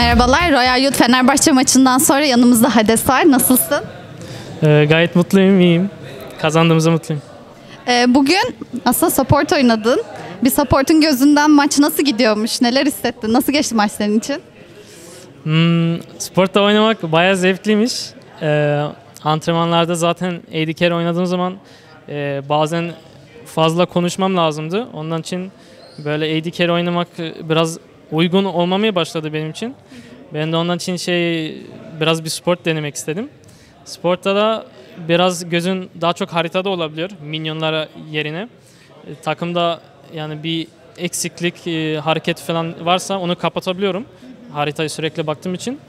Merhabalar, Royal Youth Fenerbahçe maçından sonra yanımızda Hades var. Nasılsın? Ee, gayet mutluyum, iyiyim. Kazandığımıza mutluyum. Ee, bugün aslında support oynadın. Bir supportun gözünden maç nasıl gidiyormuş? Neler hissettin? Nasıl geçti maç senin için? Hmm, sportta oynamak bayağı zevkliymiş. Ee, antrenmanlarda zaten AD carry oynadığım zaman e, bazen fazla konuşmam lazımdı. Ondan için böyle AD carry oynamak biraz uygun olmamaya başladı benim için. Ben de ondan için şey biraz bir sport denemek istedim. Sportta da biraz gözün daha çok haritada olabiliyor minyonlara yerine. E, takımda yani bir eksiklik, e, hareket falan varsa onu kapatabiliyorum. Haritayı sürekli baktığım için.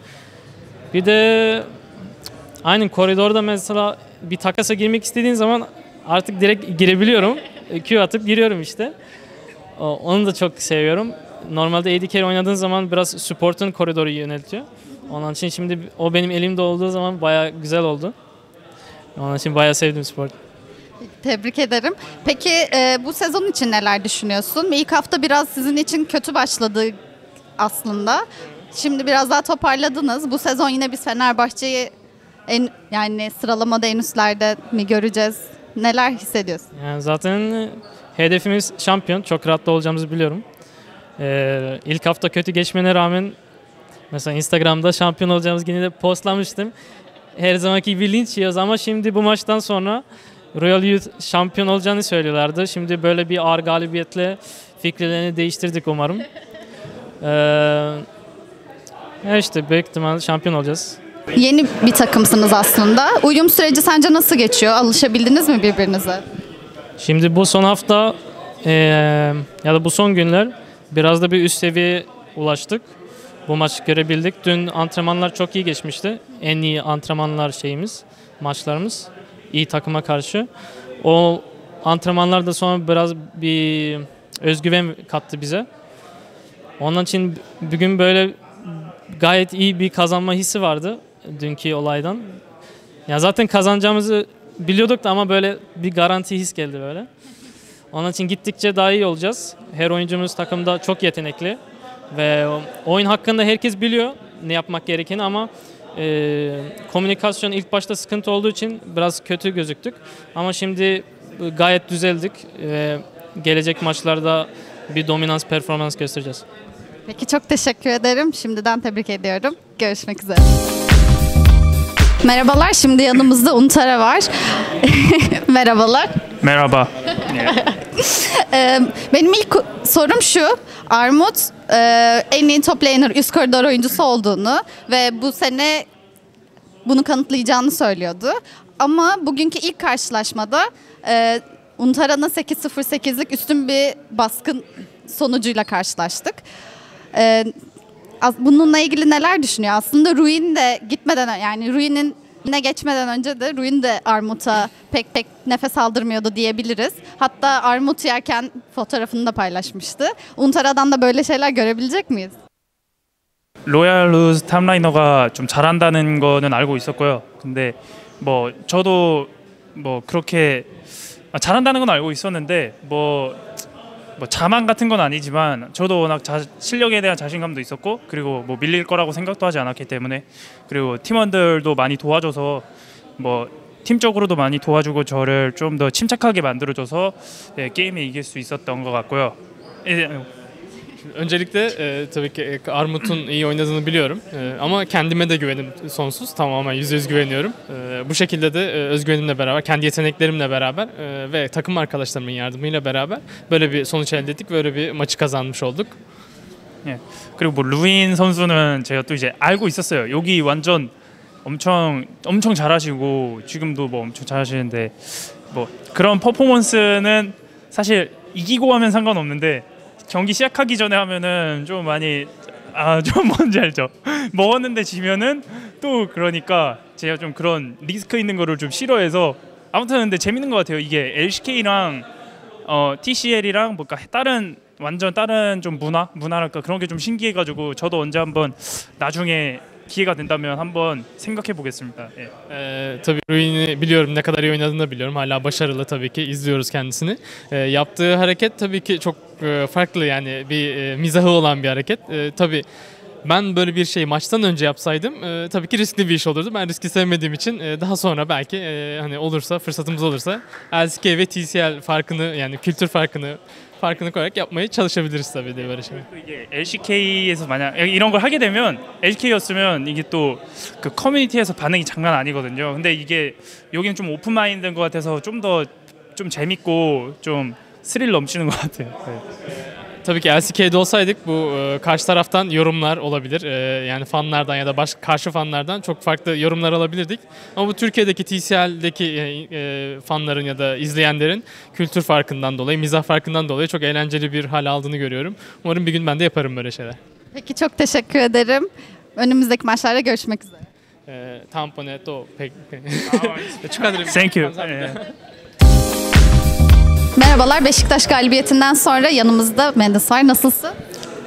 Bir de aynı koridorda mesela bir takasa girmek istediğin zaman artık direkt girebiliyorum. E, Q atıp giriyorum işte. Onu da çok seviyorum. Normalde AD carry oynadığın zaman biraz support'un koridoru yöneltiyor. Onun için şimdi o benim elimde olduğu zaman bayağı güzel oldu. Onun için bayağı sevdim spor. Tebrik ederim. Peki e, bu sezon için neler düşünüyorsun? İlk hafta biraz sizin için kötü başladı aslında. Şimdi biraz daha toparladınız. Bu sezon yine biz Fenerbahçe'yi en yani sıralamada en üstlerde mi göreceğiz? Neler hissediyorsun? Yani zaten hedefimiz şampiyon. Çok rahat da olacağımızı biliyorum. Ee, ilk hafta kötü geçmene rağmen mesela Instagram'da şampiyon olacağımız yine de postlamıştım. Her zamanki bir linç yiyoruz ama şimdi bu maçtan sonra Royal Youth şampiyon olacağını söylüyorlardı. Şimdi böyle bir ağır galibiyetle fikirlerini değiştirdik umarım. Ee, işte büyük ihtimalle şampiyon olacağız. Yeni bir takımsınız aslında. Uyum süreci sence nasıl geçiyor? Alışabildiniz mi birbirinize? Şimdi bu son hafta eee, ya da bu son günler biraz da bir üst seviyeye ulaştık. Bu maç görebildik. Dün antrenmanlar çok iyi geçmişti. En iyi antrenmanlar şeyimiz, maçlarımız. iyi takıma karşı. O antrenmanlar da sonra biraz bir özgüven kattı bize. Onun için bugün böyle gayet iyi bir kazanma hissi vardı dünkü olaydan. Ya zaten kazanacağımızı biliyorduk da ama böyle bir garanti his geldi böyle. Onun için gittikçe daha iyi olacağız. Her oyuncumuz takımda çok yetenekli ve oyun hakkında herkes biliyor ne yapmak gerekeni ama e, komünikasyon ilk başta sıkıntı olduğu için biraz kötü gözüktük. Ama şimdi gayet düzeldik ve gelecek maçlarda bir dominans performans göstereceğiz. Peki çok teşekkür ederim. Şimdiden tebrik ediyorum. Görüşmek üzere. Merhabalar. Şimdi yanımızda Untara var. Merhabalar. Merhaba. Benim ilk sorum şu. Armut e, en iyi top üst koridor oyuncusu olduğunu ve bu sene bunu kanıtlayacağını söylüyordu. Ama bugünkü ilk karşılaşmada e, Untara'na 8-0-8'lik üstün bir baskın sonucuyla karşılaştık. Bununla ilgili neler düşünüyor? Aslında Ruin de gitmeden yani Ruin'in ne geçmeden önce de Ruin de Armut'a pek pek nefes aldırmıyordu diyebiliriz. Hatta Armut yerken fotoğrafını da paylaşmıştı. Untara'dan da böyle şeyler görebilecek miyiz? 로얄 루즈 탑라이너가 좀 잘한다는 거는 알고 있었고요. 근데 뭐 저도 뭐 그렇게 아, 잘한다는 건 알고 있었는데 뭐, 뭐 자만 같은 건 아니지만 저도 워낙 자, 실력에 대한 자신감도 있었고 그리고 뭐 밀릴 거라고 생각도 하지 않았기 때문에 그리고 팀원들도 많이 도와줘서 뭐 팀적으로도 많이 도와주고 저를 좀 더 침착하게 만들어줘서 예, 게임에 이길 수 있었던 것 같고요. 예, Öncelikle e, tabii ki e, Armut'un iyi oynadığını biliyorum. E, ama kendime de güvenim sonsuz. Tamamen yüzde yüz güveniyorum. E, bu şekilde de e, özgüvenimle beraber, kendi yeteneklerimle beraber e, ve takım arkadaşlarımın yardımıyla beraber böyle bir sonuç elde ettik. Böyle bir maçı kazanmış olduk. 그리고 뭐 루인 선수는 제가 또 이제 알고 있었어요. 여기 완전 엄청 엄청 잘하시고 지금도 뭐 엄청 잘하시는데 뭐 그런 퍼포먼스는 사실 이기고 하면 상관없는데 경기 시작하기 전에 하면은 좀 많이 아 좀 뭔지 알죠? 먹었는데 지면은 또 그러니까 제가 좀 그런 리스크 있는 거를 좀 싫어해서 아무튼 근데 재밌는 것 같아요. 이게 LCK랑 어, TCL이랑 뭔가 다른 완전 다른 좀 문화 문화랄까 그런 게 좀 신기해가지고 저도 언제 한번 나중에 기회가 된다면 한번 생각해 보겠습니다. 예. E, tabii Ruin'i biliyorum, ne kadar iyi oynadığını da biliyorum. Hala başarılı tabii ki, izliyoruz kendisini. E, yaptığı hareket tabii ki çok e, farklı yani bir e, mizahı olan bir hareket. E, tabii ben böyle bir şeyi maçtan önce yapsaydım e, tabii ki riskli bir iş olurdu. Ben riski sevmediğim için e, daha sonra belki e, hani olursa fırsatımız olursa LCK ve TCL farkını yani kültür farkını farkını koyarak yapmaya çalışabiliriz tabii de böyle şeyler. 이게 LCK에서 만약 이런 걸 하게 되면 LK였으면 이게 또 그 커뮤니티에서 반응이 장난 아니거든요. 근데 이게 여기는 좀 오픈 마인드인 것 같아서 좀 더 좀 재밌고 좀 스릴 넘치는 것 같아요. 네. Tabii ki LCK'de olsaydık bu e, karşı taraftan yorumlar olabilir. E, yani fanlardan ya da baş, karşı fanlardan çok farklı yorumlar alabilirdik. Ama bu Türkiye'deki TCL'deki e, e, fanların ya da izleyenlerin kültür farkından dolayı, mizah farkından dolayı çok eğlenceli bir hal aldığını görüyorum. Umarım bir gün ben de yaparım böyle şeyler. Peki çok teşekkür ederim. Önümüzdeki maçlarda görüşmek üzere. E, tampone to pek... 축하드립니다. Thank you. Merhabalar Beşiktaş galibiyetinden sonra yanımızda Mendesay nasılsın?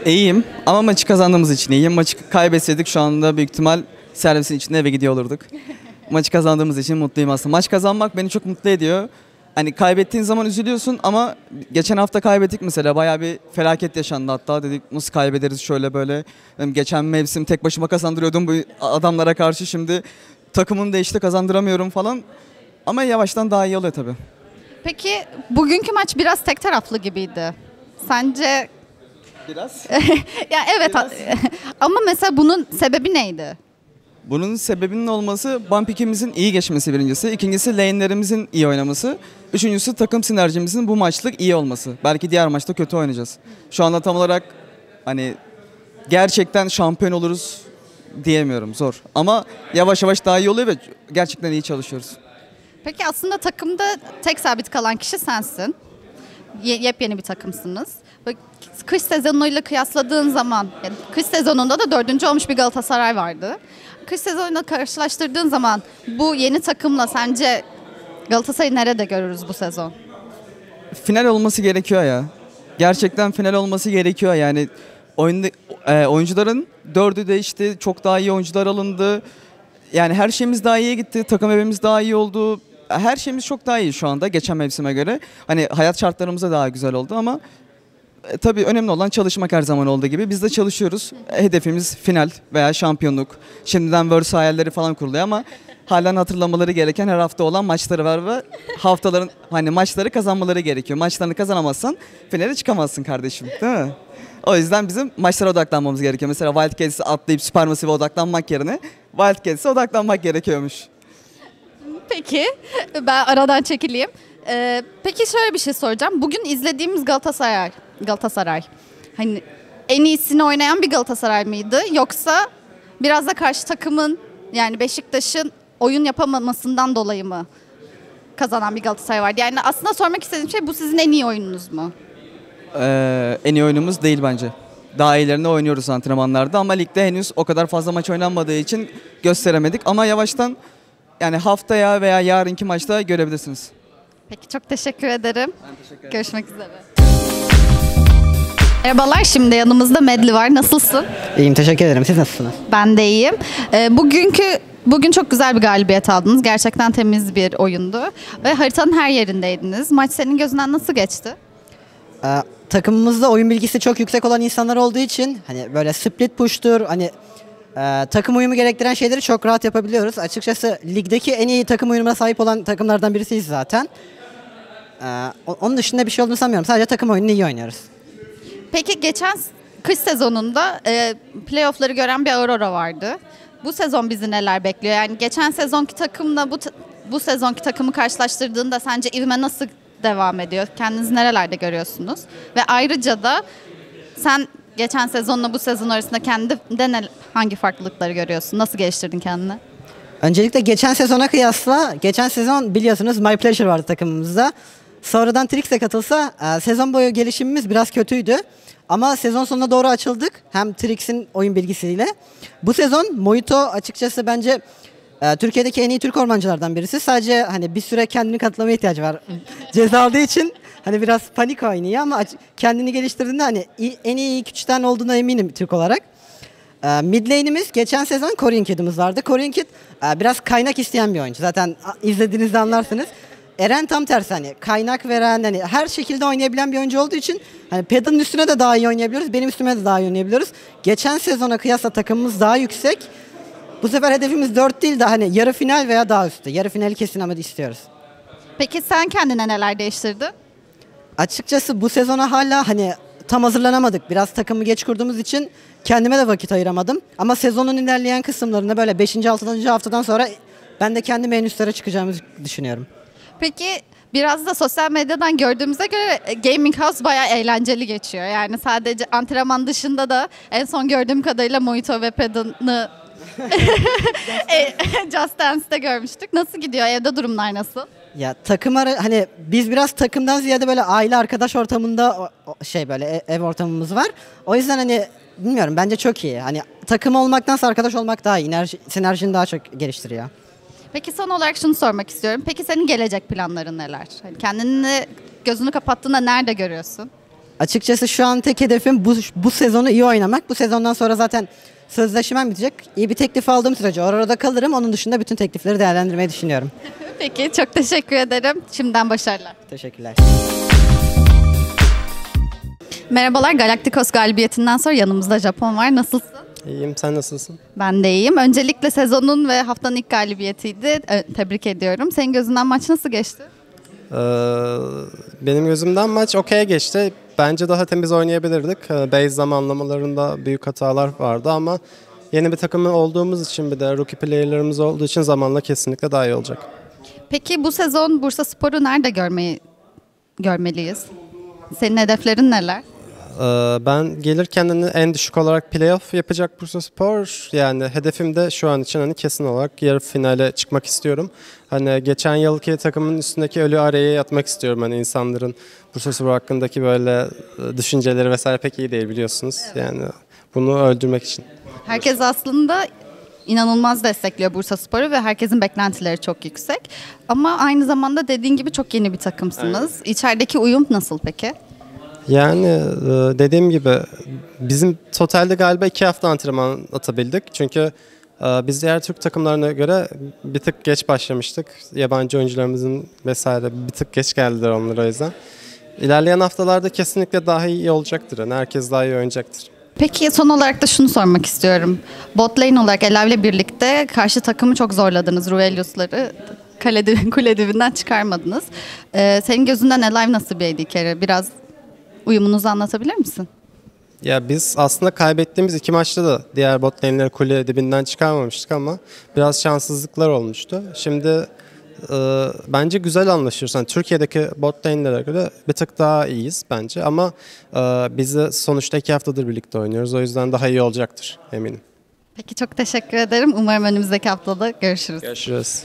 İyiyim ama maçı kazandığımız için iyiyim. Maçı kaybetseydik şu anda büyük ihtimal servisin içinde eve gidiyor olurduk. maçı kazandığımız için mutluyum aslında. Maç kazanmak beni çok mutlu ediyor. Hani kaybettiğin zaman üzülüyorsun ama geçen hafta kaybettik mesela. Bayağı bir felaket yaşandı hatta. Dedik nasıl kaybederiz şöyle böyle. Geçen mevsim tek başıma kazandırıyordum bu adamlara karşı. Şimdi takımın değişti kazandıramıyorum falan. Ama yavaştan daha iyi oluyor tabii. Peki bugünkü maç biraz tek taraflı gibiydi. Sence Biraz. ya evet ama mesela bunun sebebi neydi? Bunun sebebinin olması bump ikimizin iyi geçmesi birincisi. ikincisi lane'lerimizin iyi oynaması. Üçüncüsü takım sinerjimizin bu maçlık iyi olması. Belki diğer maçta kötü oynayacağız. Şu anda tam olarak hani gerçekten şampiyon oluruz diyemiyorum zor. Ama yavaş yavaş daha iyi oluyor ve gerçekten iyi çalışıyoruz. Peki aslında takımda tek sabit kalan kişi sensin. Ye- yepyeni bir takımsınız. Kış sezonuyla kıyasladığın zaman, yani kış sezonunda da dördüncü olmuş bir Galatasaray vardı. Kış sezonuyla karşılaştırdığın zaman bu yeni takımla sence Galatasaray'ı nerede görürüz bu sezon? final olması gerekiyor ya. Gerçekten final olması gerekiyor yani. Oyunda, e, oyuncuların dördü değişti. Çok daha iyi oyuncular alındı. Yani her şeyimiz daha iyiye gitti. Takım evimiz daha iyi oldu. Her şeyimiz çok daha iyi şu anda geçen mevsime göre. Hani hayat şartlarımız da daha güzel oldu ama e, tabii önemli olan çalışmak her zaman olduğu gibi. Biz de çalışıyoruz. Hedefimiz final veya şampiyonluk. Şimdiden Worlds hayalleri falan kuruluyor ama halen hatırlamaları gereken her hafta olan maçları var ve haftaların hani maçları kazanmaları gerekiyor. Maçlarını kazanamazsan finale çıkamazsın kardeşim değil mi? O yüzden bizim maçlara odaklanmamız gerekiyor. Mesela Wildcats'i atlayıp Supermassive'e odaklanmak yerine Wildcats'e odaklanmak gerekiyormuş. Peki ben aradan çekileyim. Ee, peki şöyle bir şey soracağım. Bugün izlediğimiz Galatasaray, Galatasaray hani en iyisini oynayan bir Galatasaray mıydı? Yoksa biraz da karşı takımın yani Beşiktaş'ın oyun yapamamasından dolayı mı kazanan bir Galatasaray vardı? Yani aslında sormak istediğim şey bu sizin en iyi oyununuz mu? Ee, en iyi oyunumuz değil bence. Daha iyilerini oynuyoruz antrenmanlarda ama ligde henüz o kadar fazla maç oynanmadığı için gösteremedik. Ama yavaştan yani haftaya veya yarınki maçta görebilirsiniz. Peki çok teşekkür ederim. Görüşmek üzere. Merhabalar şimdi yanımızda Medli var. Nasılsın? İyiyim teşekkür ederim. Siz nasılsınız? Ben de iyiyim. Ee, bugünkü bugün çok güzel bir galibiyet aldınız. Gerçekten temiz bir oyundu ve haritanın her yerindeydiniz. Maç senin gözünden nasıl geçti? Ee, takımımızda oyun bilgisi çok yüksek olan insanlar olduğu için hani böyle split push'tur hani e, takım uyumu gerektiren şeyleri çok rahat yapabiliyoruz. Açıkçası ligdeki en iyi takım uyumuna sahip olan takımlardan birisiyiz zaten. Ee, onun dışında bir şey olduğunu sanmıyorum. Sadece takım oyununu iyi oynuyoruz. Peki geçen kış sezonunda e, playoff'ları gören bir Aurora vardı. Bu sezon bizi neler bekliyor? Yani geçen sezonki takımla bu bu sezonki takımı karşılaştırdığında sence ivme nasıl devam ediyor? Kendinizi nerelerde görüyorsunuz? Ve ayrıca da sen geçen sezonla bu sezon arasında kendinde ne, hangi farklılıkları görüyorsun? Nasıl geliştirdin kendini? Öncelikle geçen sezona kıyasla, geçen sezon biliyorsunuz My Pleasure vardı takımımızda. Sonradan Trix'e katılsa e, sezon boyu gelişimimiz biraz kötüydü. Ama sezon sonuna doğru açıldık. Hem Trix'in oyun bilgisiyle. Bu sezon Mojito açıkçası bence e, Türkiye'deki en iyi Türk ormancılardan birisi. Sadece hani bir süre kendini kanıtlamaya ihtiyacı var. Ceza aldığı için hani biraz panik oynuyor ama kendini geliştirdiğinde hani en iyi ilk üçten olduğuna eminim Türk olarak. Ee, Mid lane'imiz geçen sezon Korean Kid'imiz vardı. Korean Kid e, biraz kaynak isteyen bir oyuncu. Zaten izlediğinizde anlarsınız. Eren tam tersi hani kaynak veren hani her şekilde oynayabilen bir oyuncu olduğu için hani Pedal'ın üstüne de daha iyi oynayabiliyoruz. Benim üstüme de daha iyi oynayabiliyoruz. Geçen sezona kıyasla takımımız daha yüksek. Bu sefer hedefimiz 4 değil de hani yarı final veya daha üstü. Yarı finali kesin ama istiyoruz. Peki sen kendine neler değiştirdin? Açıkçası bu sezona hala hani tam hazırlanamadık. Biraz takımı geç kurduğumuz için kendime de vakit ayıramadım. Ama sezonun ilerleyen kısımlarında böyle 5. 6. haftadan sonra ben de kendime en üstlere çıkacağımı düşünüyorum. Peki biraz da sosyal medyadan gördüğümüze göre e, Gaming House bayağı eğlenceli geçiyor. Yani sadece antrenman dışında da en son gördüğüm kadarıyla Mojito ve Pedon'ı e, Just Dance'te görmüştük. Nasıl gidiyor? Evde durumlar nasıl? Ya takım ara hani biz biraz takımdan ziyade böyle aile arkadaş ortamında şey böyle e- ev ortamımız var. O yüzden hani bilmiyorum bence çok iyi. Hani takım olmaktansa arkadaş olmak daha iyi. Enerji, sinerjini daha çok geliştiriyor. Peki son olarak şunu sormak istiyorum. Peki senin gelecek planların neler? Hani kendini gözünü kapattığında nerede görüyorsun? Açıkçası şu an tek hedefim bu, bu sezonu iyi oynamak. Bu sezondan sonra zaten sözleşmem bitecek. İyi bir teklif aldığım sürece orada kalırım. Onun dışında bütün teklifleri değerlendirmeyi düşünüyorum. Peki çok teşekkür ederim. Şimdiden başarılar. Teşekkürler. Merhabalar Galacticos galibiyetinden sonra yanımızda Japon var. Nasılsın? İyiyim, sen nasılsın? Ben de iyiyim. Öncelikle sezonun ve haftanın ilk galibiyetiydi. Tebrik ediyorum. Senin gözünden maç nasıl geçti? Ee, benim gözümden maç okey geçti. Bence daha temiz oynayabilirdik. Ee, Base zamanlamalarında büyük hatalar vardı ama yeni bir takımı olduğumuz için bir de rookie player'larımız olduğu için zamanla kesinlikle daha iyi olacak. Peki bu sezon Bursa Spor'u nerede görmeyi görmeliyiz? Senin hedeflerin neler? Ee, ben gelirken hani en düşük olarak playoff yapacak Bursa Spor. Yani hedefim de şu an için hani kesin olarak yarı finale çıkmak istiyorum. Hani geçen yılki takımın üstündeki ölü araya yatmak istiyorum. Hani insanların Bursa Spor hakkındaki böyle e, düşünceleri vesaire pek iyi değil biliyorsunuz. Yani bunu öldürmek için. Herkes aslında inanılmaz destekliyor Bursa Spor'u ve herkesin beklentileri çok yüksek. Ama aynı zamanda dediğin gibi çok yeni bir takımsınız. İçerideki uyum nasıl peki? Yani e, dediğim gibi bizim totalde galiba iki hafta antrenman atabildik. Çünkü e, biz diğer Türk takımlarına göre bir tık geç başlamıştık. Yabancı oyuncularımızın vesaire bir tık geç geldiler onlar o yüzden. İlerleyen haftalarda kesinlikle daha iyi olacaktır. Yani herkes daha iyi oynayacaktır. Peki son olarak da şunu sormak istiyorum. Bot lane olarak Elev'le birlikte karşı takımı çok zorladınız. Ruvelius'ları kale, kule dibinden çıkarmadınız. Ee, senin gözünden Elev nasıl bir AD carry? Biraz uyumunuzu anlatabilir misin? Ya biz aslında kaybettiğimiz iki maçta da diğer bot lane'leri kule dibinden çıkarmamıştık ama biraz şanssızlıklar olmuştu. Şimdi e, bence güzel anlaşıyoruz. Yani Türkiye'deki bot lane'lere göre bir tık daha iyiyiz bence ama e, biz de sonuçta iki haftadır birlikte oynuyoruz. O yüzden daha iyi olacaktır eminim. Peki çok teşekkür ederim. Umarım önümüzdeki haftada görüşürüz. Görüşürüz.